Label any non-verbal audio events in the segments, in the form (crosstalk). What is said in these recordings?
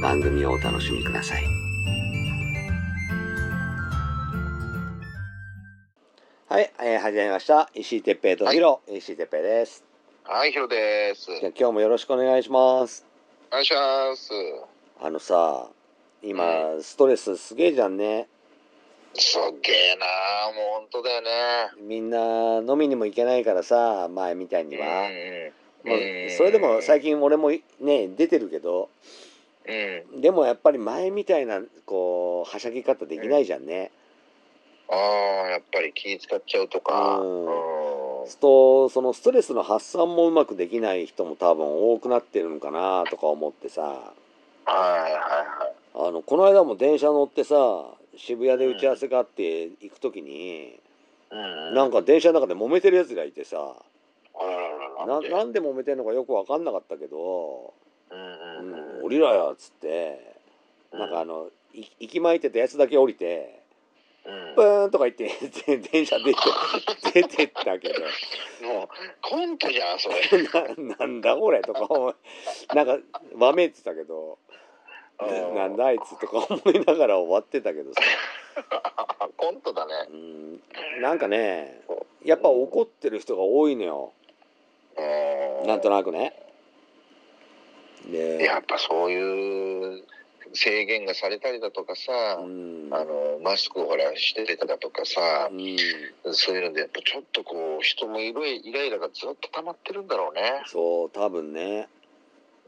番組をお楽しみください。はい、えー、始めました。石井哲平とヒロ、石井哲平です。はい、ヒロです。じゃあ今日もよろしくお願いします。お願いします。あのさ、今、ストレスすげえじゃんね。すっげえなあもう本当だよね。みんな飲みにも行けないからさ、前みたいには。うんもうそれでも最近俺もね、出てるけど、うん。でもやっぱり前みたいな、こう、はしゃぎ方できないじゃんね。ああ、やっぱり気使っちゃうとか。うんうんとそのストレスの発散もうまくできない人も多分多くなってるのかなとか思ってさはいはいはあのこの間も電車乗ってさ渋谷で打ち合わせがあって行く時に、い。うん。なんか電車の中で揉めてるやつがいてさあららららなで？なんで揉めてんのかよく分かんなかったけど「うんううんん、降りろよ」っつってなんかあのい息巻いてたやつだけ降りてうん。ブーンとか言ってで (laughs) 電車出て (laughs) 出てったけど。もうコントじゃんそれ。(laughs) ななんだこれとか思いなんかわめいてたけどうんなんだあいつとか思いながら終わってたけどさコントだね。うんなんかねやっぱ怒ってる人が多いのようん。なんとなくねでやっぱそういう制限がされたりだとかさ、うん。あのマスクをほらしてただとかさう、ん。そういうのでやっぱちょっとこう人もイライイライラがずっと溜まってるんだろうね。そう多分ね。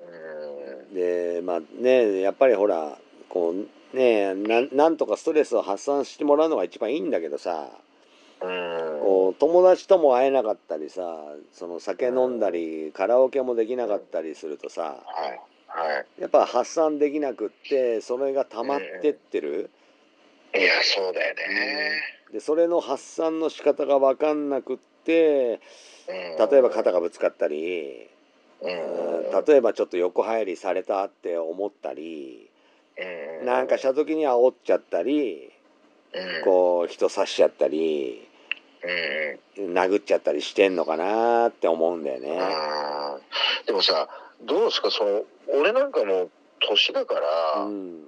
うん。でまあねやっぱりほらこうねなんなんとかストレスを発散してもらうのが一番いいんだけどさ。うん友達とも会えなかったりさその酒飲んだりカラオケもできなかったりするとさはい。はい。やっぱ発散できなくってそれが溜まってってる？いやそうだよね。でそれの発散の仕方が分かんなくってうん。例えば肩がぶつかったりうん。例えばちょっと横入りされたって思ったりうん。なんかした時には煽っちゃったりうん。こう人刺しちゃったりうん殴っちゃったりしてんのかなって思うんだよね。でもさどうですかその俺なんかもう年だから、うん。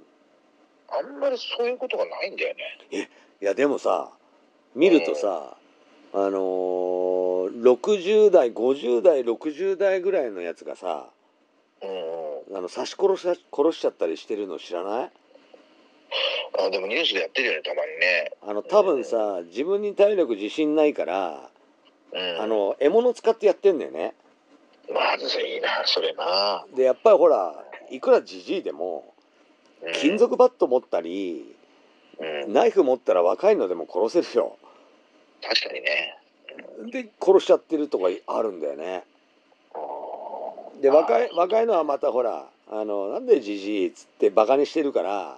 あんまりそういうことがないんだよね。いやでもさ見るとさあのー、60代50代60代ぐらいのやつがさうん。あの刺し殺し殺しちゃったりしてるの知らない？あでもニュースでやってるよねたまにね。あの多分さ自分に体力自信ないからうん、あの獲物使ってやってんだよね。まずいいなそれな。でやっぱりほらいくらじじいでもうん。金属バット持ったりうん、ナイフ持ったら若いのでも殺せるよ。確かにね。で殺しちゃってるとかあるんだよね。うんで若い若いのはまたほらあのなんでじじいっつってバカにしてるからうん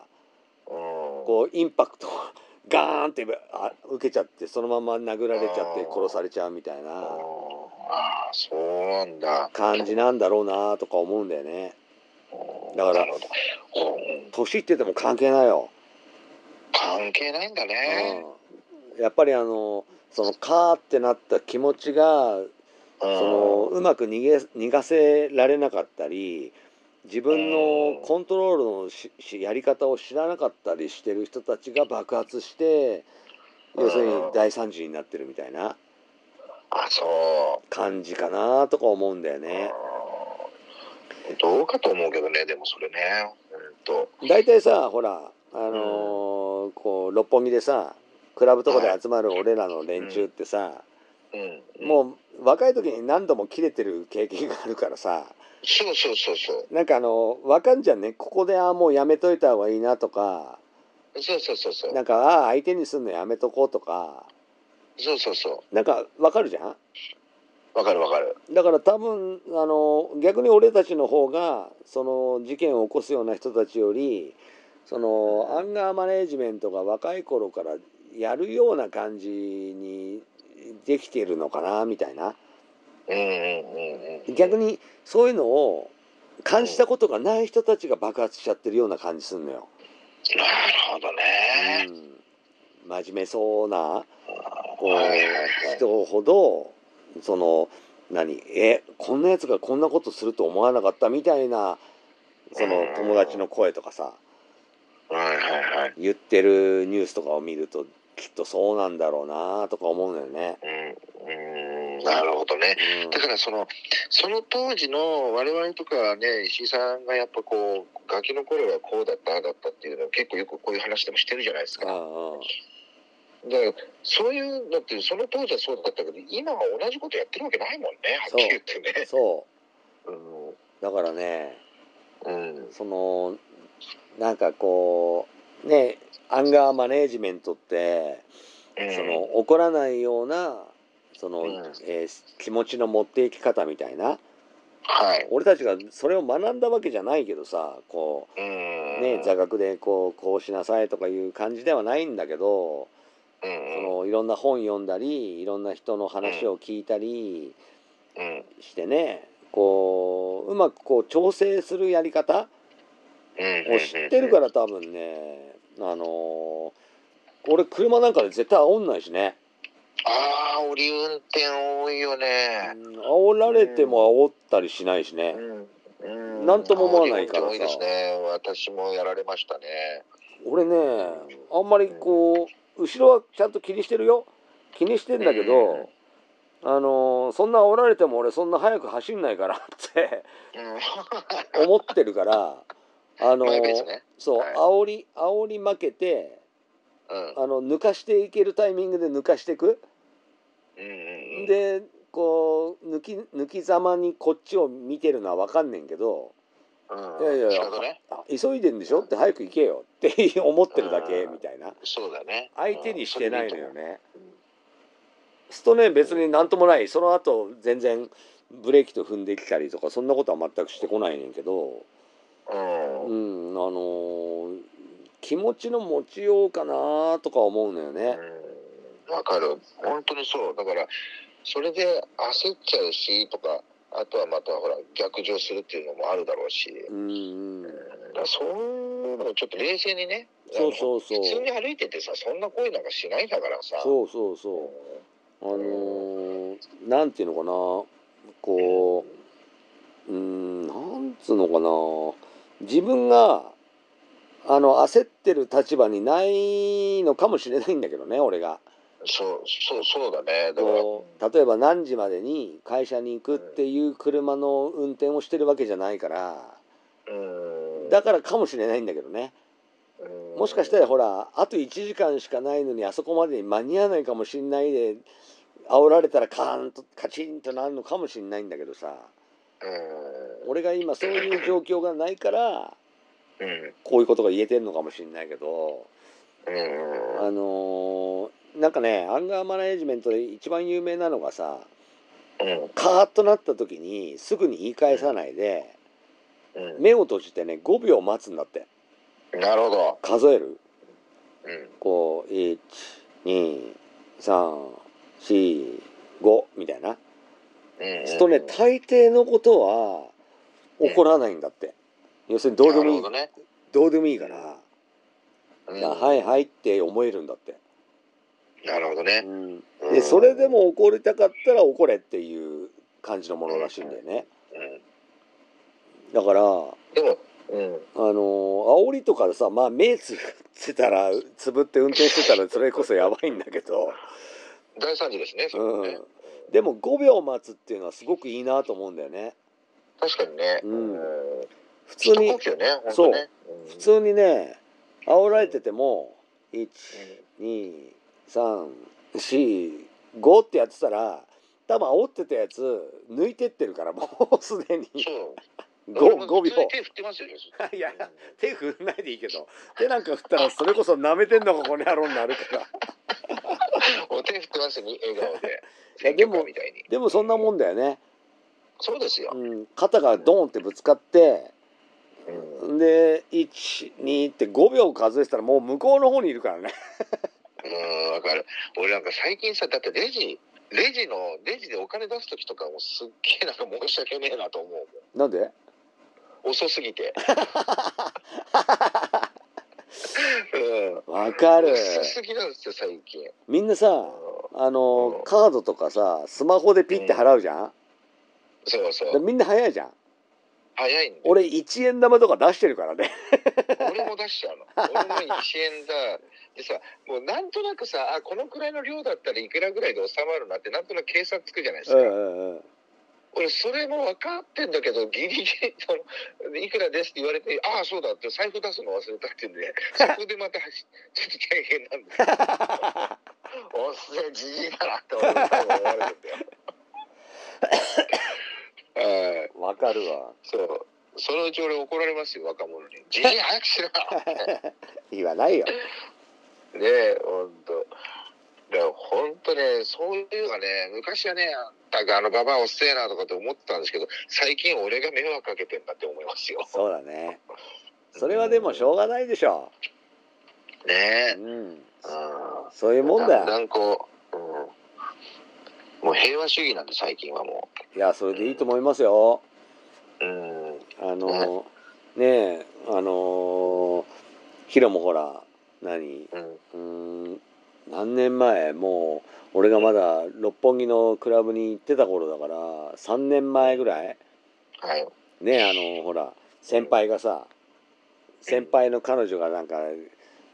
こうインパクト (laughs) ガーンってあ受けちゃってそのまま殴られちゃって殺されちゃうみたいな。ああそうなんだ。感じなんだろうなとか思うんだよね。だから年いってても関係ないよ、関係ないんだね。うん、やっぱりあのそのカーってなった気持ちがうん。そのうまく逃げ逃がせられなかったり自分のコントロールのししやり方を知らなかったりしてる人たちが爆発して要するに大惨事になってるみたいなあそう。感じかなとか思うんだよね。どうかと思うけどねでもそれね。大体さほらあのーこう六本木でさクラブとかで集まる俺らの連中ってさ、うん。もう若い時に何度も切れてる経験があるからさそうそうそうそう。なんかあの分かんじゃんねここであもうやめといた方がいいなとかそうそうそうそう。なんかあ相手にすんのやめとこうとかそうそうそなんか分かるじゃん？う。わかるわかる。だから多分あの逆に俺たちの方がその事件を起こすような人たちよりそのアンガーマネージメントが若い頃からやるような感じにできているのかなみたいな。逆にそういうのを感じたことがない人たちが爆発しちゃってるような感じすんのよ。なるほどね。うん、真面目そうなこう人ほどその何えこんなやつがこんなことすると思わなかったみたいなそのうん友達の声とかさ。言ってるニュースとかを見るときっとそうなんだろうなとか思うのよね。うん、うん、なるほどね。うん。だからそのその当時の我々とかね石井さんがやっぱこうガキの頃はこうだったああだったっていうのを結構よくこういう話でもしてるじゃないですか。だからそういうのってその当時はそうだったけど今は同じことやってるわけないもんねはっきり言ってね。そう。うん。だからねうん。そのなんかこうねアンガーマネージメントってうん。その怒らないようなその、うん。えー気持ちの持っていき方みたいな。はい。俺たちがそれを学んだわけじゃないけどさこううん。ね座学でこうこうしなさいとかいう感じではないんだけどうんそのいろんな本読んだりいろんな人の話を聞いたりうんしてねこううまくこう調整するやり方うん。を知ってるから多分ねあのー俺車なんかで絶対煽んないしね。ああ折運転多いよね。うん煽られても煽ったりしないしね、うんなんとも思わないからさ多いですね。私もやられましたね。俺ねあんまりこう後ろはちゃんと気にしてるよ気にしてんだけど、あのーそんな煽られても俺そんな速く走んないからってうん。(laughs) 思ってるからあのね。そうはい煽り煽り負けてうん。あの抜かしていけるタイミングで抜かしていく？うんうんうん。でこう抜き抜きざまにこっちを見てるのは分かんねんけどうん、いやいやいやね。あ急いでんでしょ？って早く行けよって思ってるだけみたいなそうだね。相手にしてないのよね。ね。すとね別になんともないその後全然ブレーキと踏んできたりとかそんなことは全くしてこないねんけどう。んあのー気持ちの持ちようかなとか思うのよね。わかる。本当にそう。だから、それで焦っちゃうし、とか、あとはまたほら、逆上するっていうのもあるだろうし。うんうんだからそういうのをちょっと冷静にね。そうそうそう普通に歩いててさ、そんな声なんかしないんだからさ。そうそうそうあのーなんていうのかなこううんなんつうのかな自分があの焦ってる立場にないのかもしれないんだけどね俺がそう、そう、そうだね。だから、例えば何時までに会社に行くっていう車の運転をしてるわけじゃないからうん。だからかもしれないんだけどねうんもしかしたらほらあと1時間しかないのにあそこまでに間に合わないかもしんないで煽られたらカーンとカチンとなるのかもしんないんだけどさうん。俺が今そういう状況がないからうん。こういうことが言えてるのかもしんないけどうん。あのーなんかねアンガーマネジメントで一番有名なのがさうん。カーッとなった時にすぐに言い返さないでうん。目を閉じてね5秒待つんだってなるほど。数える？うん。こう12345みたいなうん。するとね大抵のことは起こらないんだって要するにどうでもいい、どね。どうでもいいから、うんはいはいって思えるんだって、なるほどね。うん、でそれでも怒りたかったら怒れっていう感じのものらしいんだよねうん。だからあでも、うん。の煽りとかでさまあ目つぶってたらつぶって運転してたらそれこそやばいんだけど大惨事ですね、それもね。でも5秒待つっていうのはすごくいいなと思うんだよね確かにね。うんうん。普通にね、本当ね。うん普通にね煽られてても12345ってやってたら多分煽ってたやつ抜いてってるからもうすでにそう。5, 俺も5秒手振ってますよ。(laughs) いやいや手振んないでいいけど手なんか振ったらそれこそ舐めてんのかこの野郎になるからお手振ってますよ、に笑顔で。選挙カーみたいに。でもそんなもんだよね、そうですよ。うん、肩がドーンってぶつかってうん。で12って5秒数えてたらもう向こうの方にいるからねうん、わかる。俺なんか最近さ、だってレジ、レジの、レジでお金出す時とかもすっげえなんか申し訳ねえなと思うなんで？遅すぎて。(laughs) うん。わかる遅すぎなんですよ、最近。みんなさあのカードとかさスマホでピッて払うじゃん、そうそう。でみんな早いじゃん早いんだよ。俺1円玉とか出してるからね俺も出しちゃうの。俺も1円だ。でさ、もうなんとなくさ、あ、このくらいの量だったらいくらぐらいで収まるなって、なんとなく計算つくじゃないですか。うんうんうん俺、それも分かってんだけど、ギリギリ、その、いくらですって言われて、ああ、そうだって、財布出すの忘れたって言うんで、そこでまた走ちょっと大変なんですよ。(laughs) おっせえ、じじいだなって思われてんだよ。(laughs) はい。わかるわそう。そのうち俺怒られますよ、若者に。じじい早くしろ (laughs) 言わないよねえ、ほんと。だからほんとね、そういうのがね、昔はね、だからあのババアおっせえなとかって思ってたんですけど、最近俺が迷惑かけてんだって思いますよ。そうだねそれはでもしょうがないでしょねえ。うんうん。そういうもんだだんだよんこう、うん。もう平和主義なんで最近はもいやそれでいいと思いますよう。うん。あのねえあのヒロもほら何？うん。うーん何年前？もう俺がまだ六本木のクラブに行ってた頃だから3年前ぐらい？はい。ねあのほら先輩がさ先輩の彼女がなんか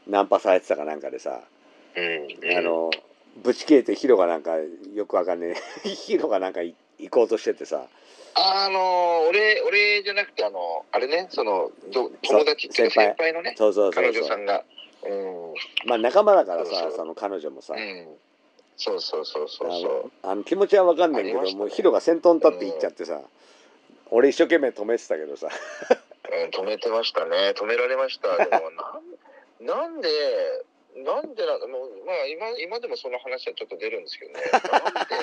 ナンパされてたかなんかでさ、うん。あのぶち切れてヒロがなんかよくわかんねえ (laughs) ヒロがなんかい行こうとしててさあの、俺、俺じゃなくて、あの、あれね、その、ど友達って先輩のね、そうそうそう彼そう女さんが。うん。まあ仲間だからそうそうさその彼女もさ、うん。そうそうそうそうあの気持ちはわかんないけど、ねもうヒロが先頭に立って行っちゃってさ、俺一生懸命止めてたけどさうん止めてましたね。止められました。でも (laughs) なんなんでなんでなもうまあ今今でもその話はちょっと出るんですけどね。(laughs) なんで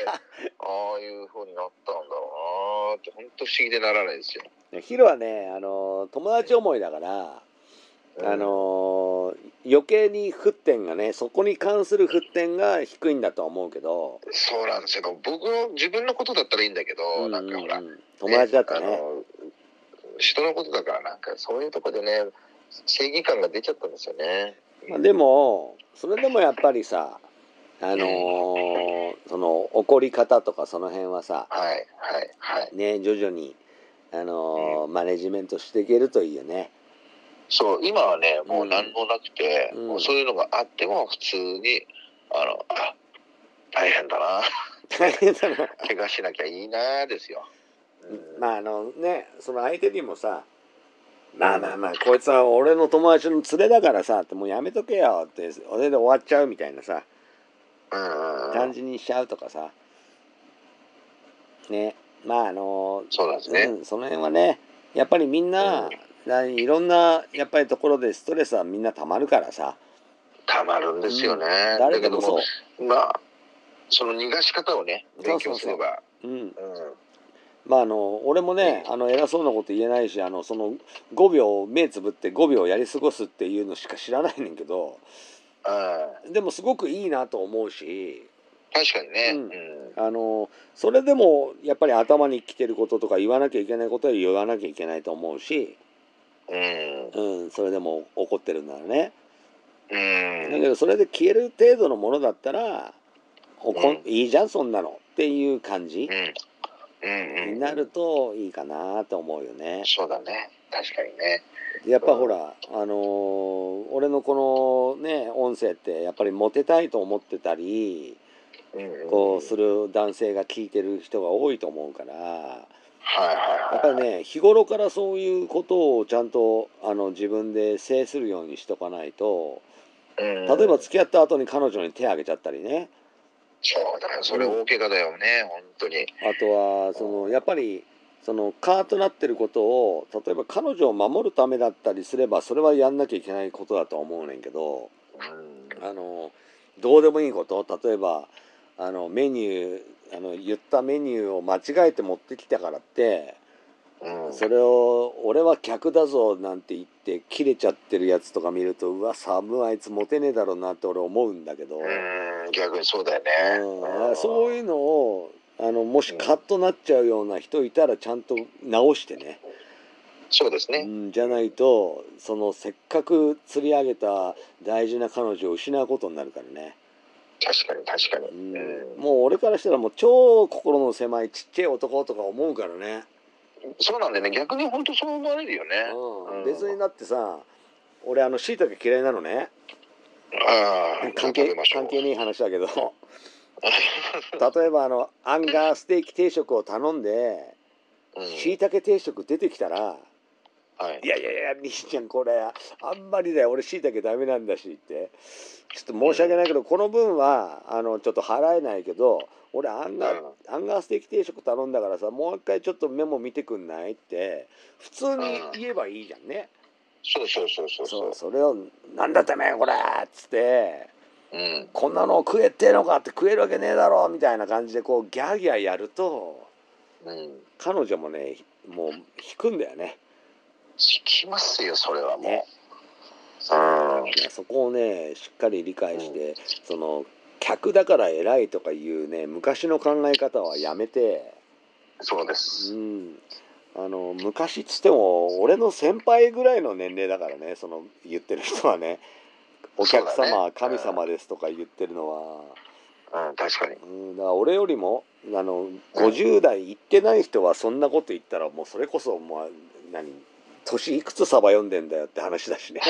ああいう風になったんだろうなーって本当不思議でならないですよ。ヒロはねあの友達思いだから、うんあの余計に沸点がねそこに関する沸点が低いんだとは思うけど、そうなんですよ。僕の自分のことだったらいいんだけど、うんなんかほら、うん友達だったねあの人のことだからなんかそういうとこでね正義感が出ちゃったんですよね。まあ、でもそれでもやっぱりさあのーその怒り方とかその辺はさはいはいはい。ね徐々にあのーマネジメントしていけるといいよね。そう今はねもう何もなくて、うんもうそういうのがあっても普通にあのあ大変だな大変だな怪我しなきゃいいなですよ。うんまああのねその相手にもさまあまあまあこいつは俺の友達の連れだからさってもうやめとけよって俺で終わっちゃうみたいなさうんうん感じにしちゃうとかさ。ね。まああのそうなんですね。うん、その辺はねやっぱりみんな、ないろんなやっぱりところでストレスはみんなたまるからさ。たまるんですよね。誰でもそだけどもまあその逃がし方をね勉強すれば。う、うん、うんまああの俺もねあの偉そうなこと言えないしあのその5秒目つぶって5秒やり過ごすっていうのしか知らないねんけどうんでもすごくいいなと思うし確かにね。うん。うん。あのそれでもやっぱり頭にきてることとか言わなきゃいけないことは言わなきゃいけないと思うし、うん。うん、それでも怒ってるならね。うん。だけどそれで消える程度のものだったらうん。いいじゃんそんなのっていう感じ。うんうんうん。になるといいかなと思うよね。そうだね。確かにね。やっぱほらあのー俺のこのね音声ってやっぱりモテたいと思ってたりうんうん。こうする男性が聞いてる人が多いと思うからはいはいはいやっぱりね日頃からそういうことをちゃんとあの自分で制するようにしとかないとうん例えば付き合った後に彼女に手あげちゃったりねそうだよそれ大怪我だよね、本当に。あとはそのやっぱりそのカーとなってることを例えば彼女を守るためだったりすればそれはやんなきゃいけないことだとは思うねんけどうん。あのどうでもいいこと例えばあのメニューあの言ったメニューを間違えて持ってきたからってうんそれを「俺は客だぞ」なんて言って切れちゃってるやつとか見るとうわ寒あいつモテねえだろうなって俺思うんだけど、うん逆にそうだよね、うん、そういうのをあのもしカッとなっちゃうような人いたらちゃんと直してね、うそうですね、ん、じゃないとそのせっかく釣り上げた大事な彼女を失うことになるからね、確かに確かに、うん。うん。もう俺からしたらもう超心の狭いちっちゃい男とか思うからね、そうなんだよね。逆に本当そう思われるよね、うん。うん。別にだってさ俺あの椎茸嫌いなのね。ああ関係関係ねえ話だけど。(laughs) 例えばあのアンガーステーキ定食を頼んでうん。椎茸定食出てきたらはい。いやいやいや、兄ちゃん、これ、あんまりだよ、俺、しいたけダメなんだしって。ちょっと申し訳ないけど、この分は、あの、ちょっと払えないけど、俺、アンガー、アンガーステーキ定食頼んだからさ、もう一回ちょっとメモ見てくんないって、普通に言えばいいじゃんね。そうそうそうそうそ、そうそれを、なんだてめえ、これっつって、う、うん、こんなの食えってえのかって食えるわけねえだろみたいな感じで、こう、ギャーギャーやると、うん、彼女もね、もう、引くんだよね。聞きますよそれはもう、ね。そこをねしっかり理解して、その客だから偉いとかいうね昔の考え方はやめて、うそうです、ん、あの昔っつっても俺の先輩ぐらいの年齢だからねその言ってる人はね。お客様、ね。神様ですとか言ってるのは、うん、確かに。うん、だから俺よりもあの50代いってない人はそんなこと言ったらもうそれこそもう何年いくつサバ読んでんだよって話だしね。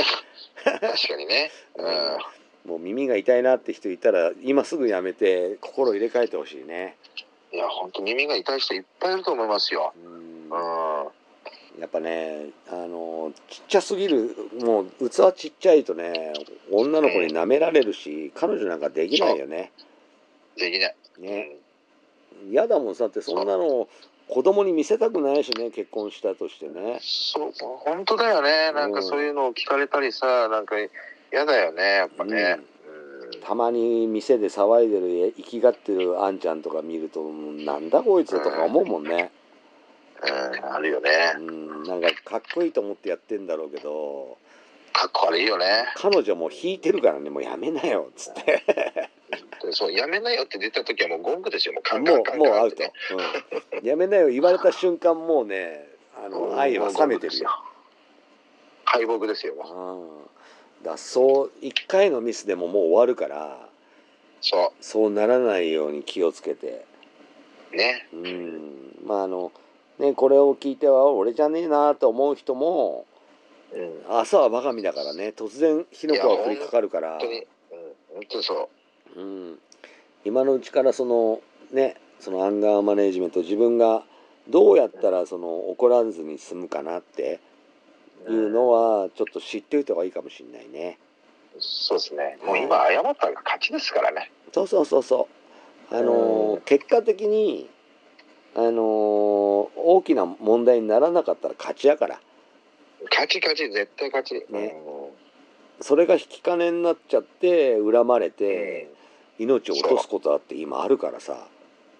確かにね、(laughs) うん、もう耳が痛いなって人いたら今すぐやめて心入れ替えてほしいね。いや本当耳が痛い人いっぱいいると思いますよ、うん。うん、やっぱねあのちっちゃすぎるもう器ちっちゃいとね女の子に舐められるし彼女なんかできないよね。できない、ね。嫌だもん。さってそんなの子供に見せたくないしね結婚したとしてね。そう本当だよね。なんかそういうのを聞かれたりさなんか嫌だよねやっぱね、うん。たまに店で騒いでる生きがってるあんちゃんとか見るとなんだこいつとか思うもんね。うん、あるよね。うん。なんかかっこいいと思ってやってんだろうけど。かっこ悪いよね。彼女もう引いてるからねもうやめなよっつって。でそうやめなよって出た時はもうゴングですよもうカンもうカンカンもうアウト。うん、やめなよ言われた瞬間もうねあの愛は冷めてるよ、敗北ですよもう。うん、だそう一回のミスでももう終わるからそそうならないように気をつけて。うね。うん。まああのねこれを聞いては俺じゃねえなと思う人もうん。朝は我が身だからね突然火の粉が降りかかるから。本当に、うん、本当にそう。ん、今のうちからそのねそのアンガーマネージメント自分がどうやったらその怒らずに済むかなってういうのはちょっと知っておいた方がいいかもしれないね。そうですね。もう今謝ったら勝ちですからね。そうそうそうそう。あの結果的にあのー大きな問題にならなかったら勝ちやから。勝ち勝ち絶対勝ち。ね。それが引き金になっちゃって恨まれて命を落とすことだって今あるからさ。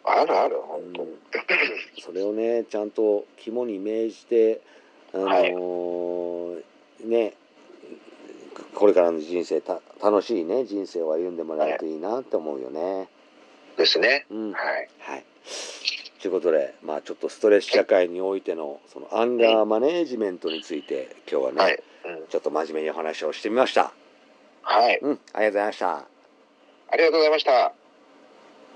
あるある本当。に、それをねちゃんと肝に銘じてあのーねこれからの人生た楽しいね人生を歩んでもらえるといいなって思うよね。ですねうん、はいはい。ということでまあちょっとストレス社会においてのそのアンガーマネージメントについて今日はね、はい、うん、ちょっと真面目にお話をしてみました。はいうん、ありがとうございました。ありがとうございました